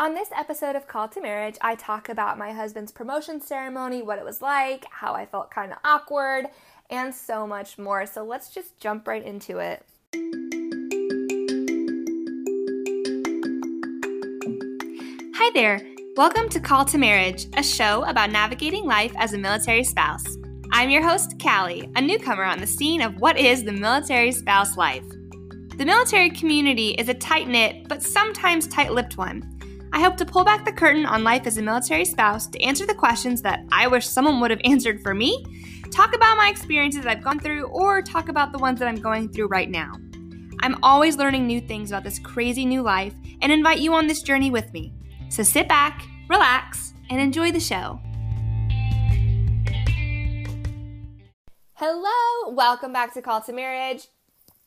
On this episode of Call to Marriage, I talk about my husband's promotion ceremony, what it was like, how I felt kind of awkward, and so much more. So let's just jump right into it. Hi there. Welcome to Call to Marriage, a show about navigating life as a military spouse. I'm your host, Callie, a newcomer on the scene of what is the military spouse life. The military community is a tight knit, but sometimes tight lipped one. I hope to pull back the curtain on life as a military spouse to answer the questions that I wish someone would have answered for me, talk about my experiences I've gone through, or talk about the ones that I'm going through right now. I'm always learning new things about this crazy new life and invite you on this journey with me. So sit back, relax, and enjoy the show. Hello, welcome back to Call to Marriage.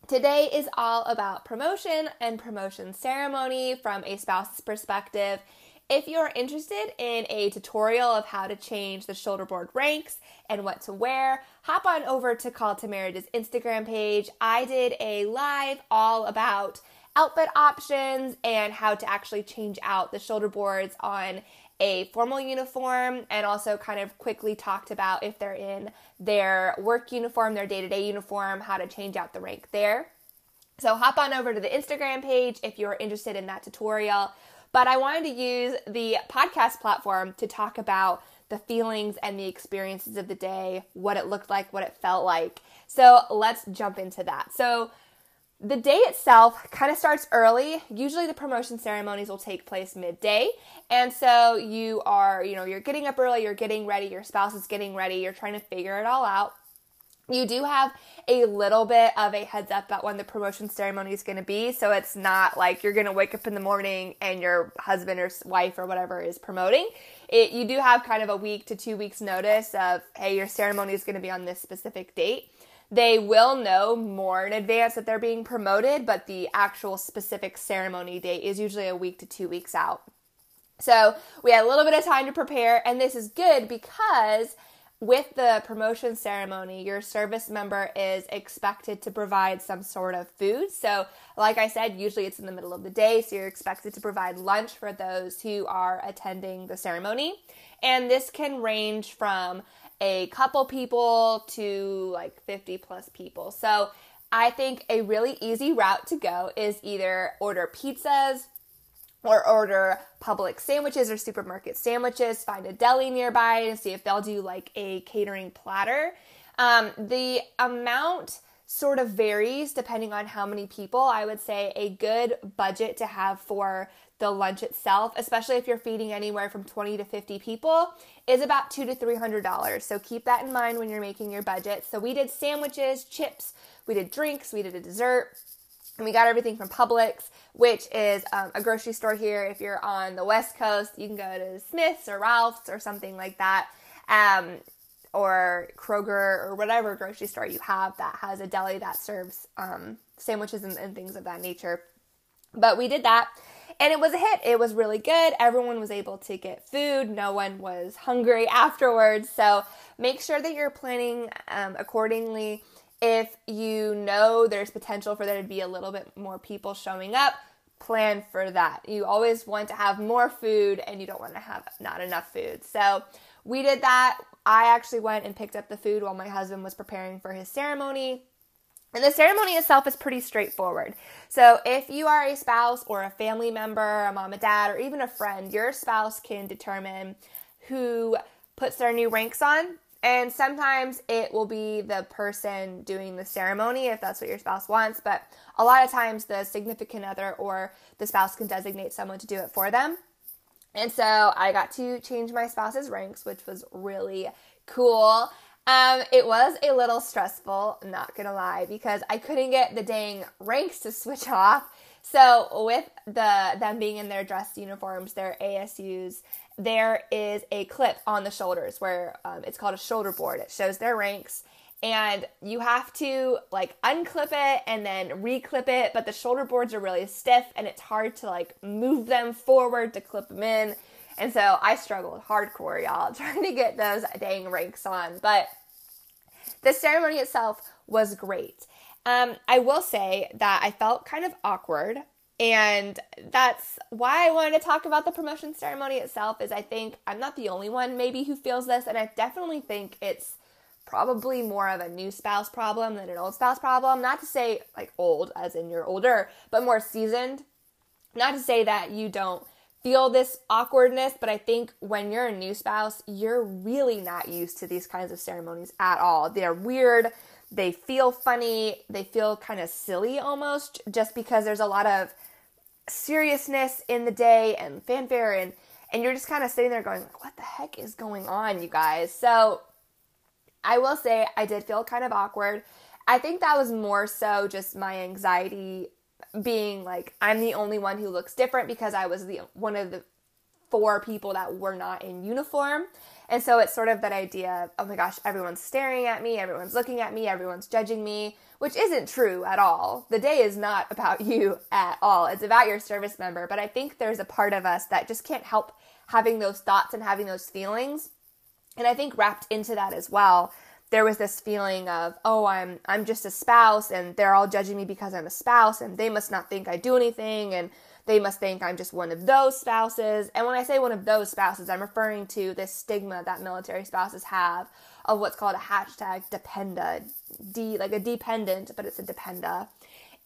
Today is all about promotion and promotion ceremony from a spouse's perspective. If you're interested in a tutorial of how to change the shoulder board ranks and what to wear, hop on over to Call to Marriage's Instagram page. I did a live all about outfit options and how to actually change out the shoulder boards on a formal uniform and also kind of quickly talked about if they're in their work uniform, their day to day uniform, how to change out the rank there. So hop on over to the Instagram page if you're interested in that tutorial. But I wanted to use the podcast platform to talk about the feelings and the experiences of the day, what it looked like, what it felt like. So let's jump into that. So the day itself kind of starts early. Usually the promotion ceremonies will take place midday. And so you are, you know, you're getting up early, you're getting ready, your spouse is getting ready, you're trying to figure it all out. You do have a little bit of a heads up about when the promotion ceremony is going to be. So it's not like you're going to wake up in the morning and your husband or wife or whatever is promoting. It, you do have kind of a week to two weeks notice of, hey, your ceremony is going to be on this specific date. They will know more in advance that they're being promoted, but the actual specific ceremony date is usually a week to two weeks out. So we had a little bit of time to prepare, and this is good because with the promotion ceremony, your service member is expected to provide some sort of food. So, like I said, usually it's in the middle of the day, so you're expected to provide lunch for those who are attending the ceremony. And this can range from a couple people to like 50 plus people. So I think a really easy route to go is either order pizzas or order Publix sandwiches or supermarket sandwiches, find a deli nearby and see if they'll do like a catering platter. Um, the amount sort of varies depending on how many people. I would say a good budget to have for the lunch itself, especially if you're feeding anywhere from 20 to 50 people, is about two to three hundred dollars. So keep that in mind when you're making your budget. So we did sandwiches, chips, we did drinks, we did a dessert, and we got everything from Publix, which is um, a grocery store here. If you're on the West Coast, you can go to Smith's or Ralph's or something like that. Um, or Kroger or whatever grocery store you have that has a deli that serves um, sandwiches and, and things of that nature. But we did that and it was a hit. It was really good. Everyone was able to get food. No one was hungry afterwards. So make sure that you're planning um, accordingly. If you know there's potential for there to be a little bit more people showing up, plan for that. You always want to have more food and you don't want to have not enough food. So we did that. I actually went and picked up the food while my husband was preparing for his ceremony. And the ceremony itself is pretty straightforward. So, if you are a spouse or a family member, a mom and dad, or even a friend, your spouse can determine who puts their new ranks on. And sometimes it will be the person doing the ceremony if that's what your spouse wants. But a lot of times the significant other or the spouse can designate someone to do it for them. And so I got to change my spouse's ranks, which was really cool. Um, it was a little stressful, not gonna lie, because I couldn't get the dang ranks to switch off. So with the them being in their dress uniforms, their ASUs, there is a clip on the shoulders where um, it's called a shoulder board. It shows their ranks, and you have to like unclip it and then reclip it. But the shoulder boards are really stiff, and it's hard to like move them forward to clip them in. And so I struggled hardcore, y'all, trying to get those dang ranks on. But the ceremony itself was great. Um, I will say that I felt kind of awkward And that's why I wanted to talk about the promotion ceremony itself is I think I'm not the only one maybe who feels this and I definitely think it's probably more of a new spouse problem than an old spouse problem. Not to say like old as in you're older, but more seasoned. Not to say that you don't feel this awkwardness, but I think when you're a new spouse, you're really not used to these kinds of ceremonies at all. They're weird. They feel funny, they feel kind of silly almost, just because there's a lot of seriousness in the day and fanfare and and you're just kind of sitting there going what the heck is going on you guys? So i will say i did feel kind of awkward. I think that was more so just my anxiety being like i'm the only one who looks different because i was the one of the four people that were not in uniform and so it's sort of that idea of, oh my gosh, everyone's staring at me, everyone's looking at me, everyone's judging me, which isn't true at all. The day is not about you at all. It's about your service member. But I think there's a part of us that just can't help having those thoughts and having those feelings. And I think wrapped into that as well, there was this feeling of, oh, I'm I'm just a spouse and they're all judging me because I'm a spouse and they must not think I do anything and they must think I'm just one of those spouses. And when I say one of those spouses, I'm referring to this stigma that military spouses have of what's called a hashtag dependa, D like a dependent, but it's a dependa.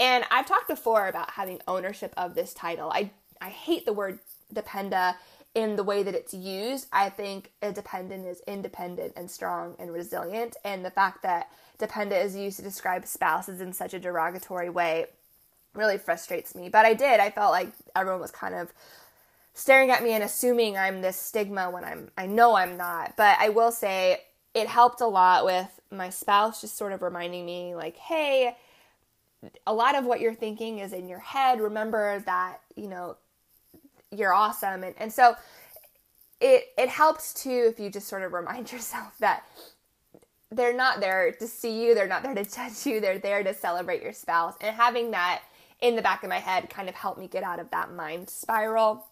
And I've talked before about having ownership of this title. I I hate the word dependa in the way that it's used. I think a dependent is independent and strong and resilient, and the fact that dependent is used to describe spouses in such a derogatory way really frustrates me. But I did. I felt like everyone was kind of staring at me and assuming I'm this stigma when I'm I know I'm not. But I will say it helped a lot with my spouse just sort of reminding me like, "Hey, a lot of what you're thinking is in your head. Remember that, you know, you're awesome." And and so it it helps too if you just sort of remind yourself that they're not there to see you, they're not there to judge you, they're there to celebrate your spouse. And having that in the back of my head kind of helped me get out of that mind spiral.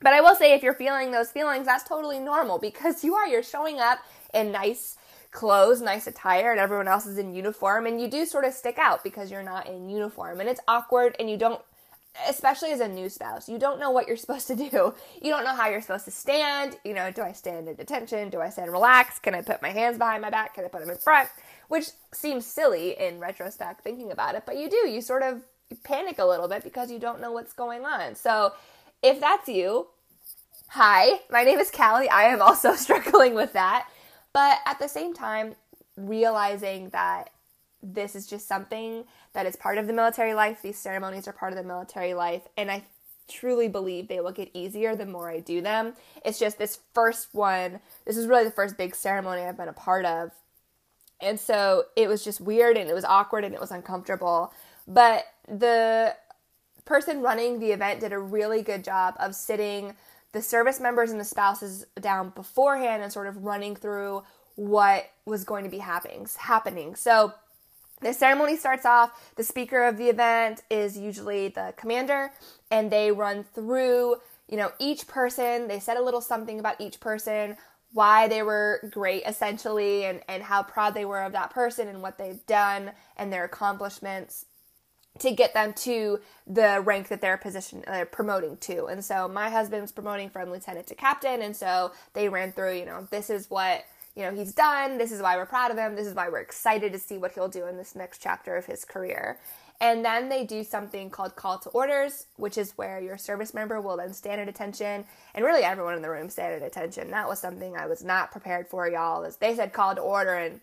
But I will say, if you're feeling those feelings, that's totally normal because you are. You're showing up in nice clothes, nice attire, and everyone else is in uniform, and you do sort of stick out because you're not in uniform. And it's awkward, and you don't, especially as a new spouse, you don't know what you're supposed to do. You don't know how you're supposed to stand. You know, do I stand in attention? Do I stand relaxed? Can I put my hands behind my back? Can I put them in front? Which seems silly in retrospect thinking about it, but you do. You sort of panic a little bit because you don't know what's going on. So, if that's you, hi, my name is Callie. I am also struggling with that. But at the same time, realizing that this is just something that is part of the military life, these ceremonies are part of the military life, and I truly believe they will get easier the more I do them. It's just this first one, this is really the first big ceremony I've been a part of. And so it was just weird and it was awkward and it was uncomfortable. But the person running the event did a really good job of sitting the service members and the spouses down beforehand and sort of running through what was going to be happening happening. So the ceremony starts off, the speaker of the event is usually the commander and they run through, you know, each person, they said a little something about each person, why they were great essentially and and how proud they were of that person and what they've done and their accomplishments to get them to the rank that they're position uh, promoting to. And so my husband's promoting from lieutenant to captain, and so they ran through, you know, this is what you know he's done. This is why we're proud of him. This is why we're excited to see what he'll do in this next chapter of his career. And then they do something called call to orders, which is where your service member will then stand at attention, and really everyone in the room stand at attention. That was something I was not prepared for, y'all. As they said call to order and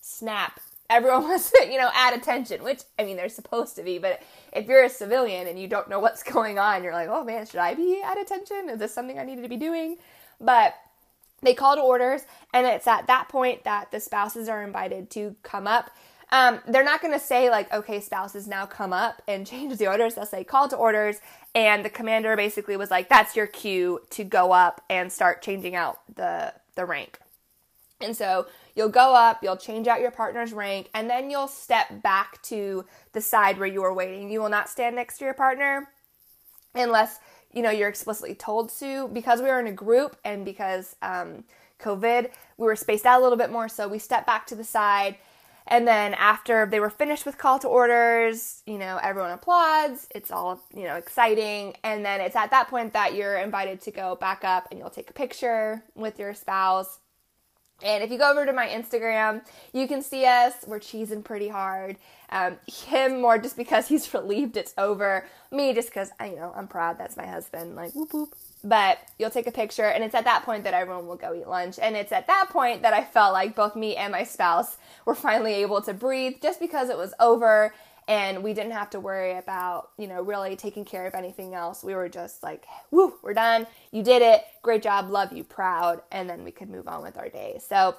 snap, everyone was, you know, at attention, which I mean, they're supposed to be, but if you're a civilian and you don't know what's going on, you're like, oh man, should I be at attention? Is this something I needed to be doing? But they call to orders, and it's at that point that the spouses are invited to come up. Um, they're not going to say, like, okay, spouses now come up and change the orders. They'll say call to orders, and the commander basically was like, that's your cue to go up and start changing out the, the rank. And so You'll go up, you'll change out your partner's rank, and then you'll step back to the side where you are waiting. You will not stand next to your partner unless you know you're explicitly told to. Because we were in a group and because um, COVID, we were spaced out a little bit more, so we stepped back to the side. And then after they were finished with call to orders, you know, everyone applauds. It's all, you know, exciting. And then it's at that point that you're invited to go back up and you'll take a picture with your spouse. And if you go over to my Instagram, you can see us. We're cheesing pretty hard. Um, him more just because he's relieved it's over. Me just because I, you know, I'm proud. That's my husband. Like whoop whoop. But you'll take a picture, and it's at that point that everyone will go eat lunch. And it's at that point that I felt like both me and my spouse were finally able to breathe, just because it was over and we didn't have to worry about, you know, really taking care of anything else. We were just like, whoo, we're done. You did it. Great job. Love you. Proud. And then we could move on with our day. So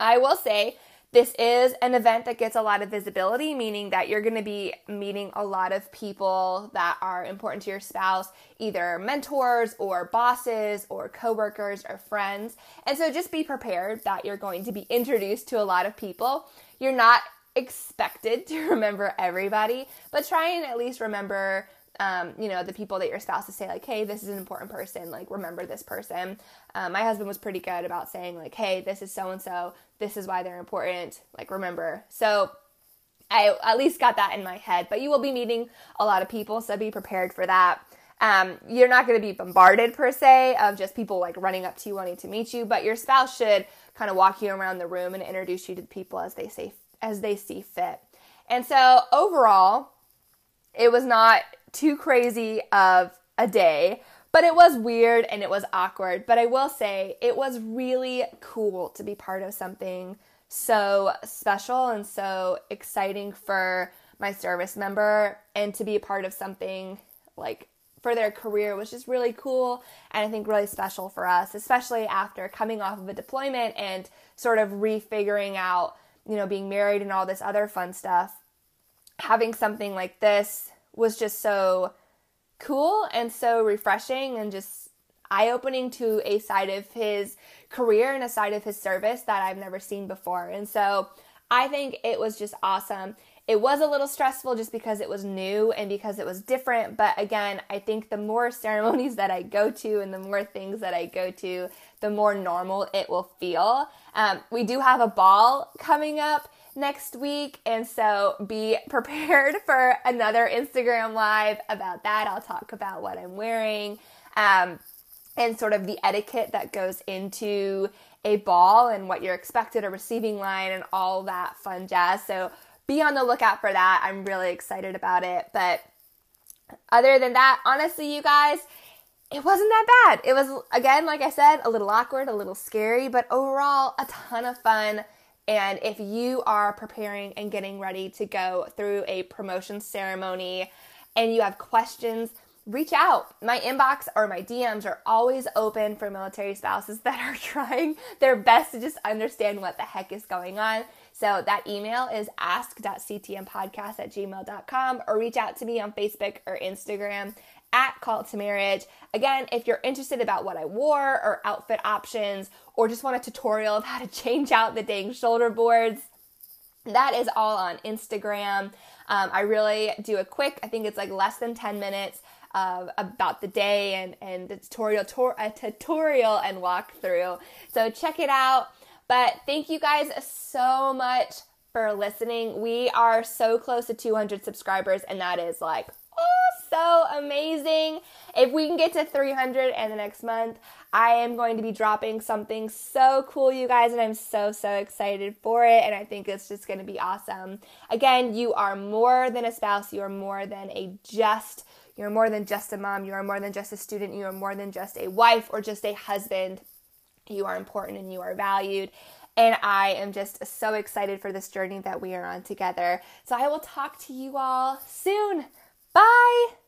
I will say this is an event that gets a lot of visibility, meaning that you're going to be meeting a lot of people that are important to your spouse, either mentors or bosses or coworkers or friends. And so just be prepared that you're going to be introduced to a lot of people. You're not expected to remember everybody, but try and at least remember um, you know, the people that your spouse is say like, hey, this is an important person, like remember this person. Um, my husband was pretty good about saying like, hey, this is so and so, this is why they're important, like remember. So I at least got that in my head. But you will be meeting a lot of people, so be prepared for that. Um, you're not going to be bombarded per se of just people like running up to you wanting to meet you, but your spouse should kind of walk you around the room and introduce you to the people as they say as they see fit. And so overall, it was not too crazy of a day, but it was weird and it was awkward. But I will say it was really cool to be part of something so special and so exciting for my service member and to be a part of something like for their career was just really cool and I think really special for us, especially after coming off of a deployment and sort of refiguring out you know, being married and all this other fun stuff, having something like this was just so cool and so refreshing and just eye opening to a side of his career and a side of his service that I've never seen before. And so I think it was just awesome. It was a little stressful just because it was new and because it was different. But again, I think the more ceremonies that I go to and the more things that I go to, the more normal it will feel. Um, we do have a ball coming up next week, and so be prepared for another Instagram live about that. I'll talk about what I'm wearing um, and sort of the etiquette that goes into a ball and what you're expected, a receiving line, and all that fun jazz. So be on the lookout for that. I'm really excited about it. But other than that, honestly, you guys, it wasn't that bad. It was, again, like I said, a little awkward, a little scary, but overall, a ton of fun. And if you are preparing and getting ready to go through a promotion ceremony and you have questions, reach out. My inbox or my DMs are always open for military spouses that are trying their best to just understand what the heck is going on. So that email is ask.ctmpodcast at gmail.com or reach out to me on Facebook or Instagram at Call to Marriage. Again, if you're interested about what I wore or outfit options or just want a tutorial of how to change out the dang shoulder boards, that is all on Instagram. Um, I really do a quick, I think it's like less than 10 minutes uh, about the day and, and the tutorial, a tutorial and walkthrough. So check it out. But thank you guys so much for listening. We are so close to 200 subscribers, and that is like, oh, so amazing. If we can get to 300 in the next month, I am going to be dropping something so cool, you guys, and I'm so, so excited for it. And I think it's just going to be awesome. Again, you are more than a spouse, you are more than a just. You're more than just a mom. You are more than just a student. You are more than just a wife or just a husband. You are important and you are valued. And I am just so excited for this journey that we are on together. So I will talk to you all soon. Bye.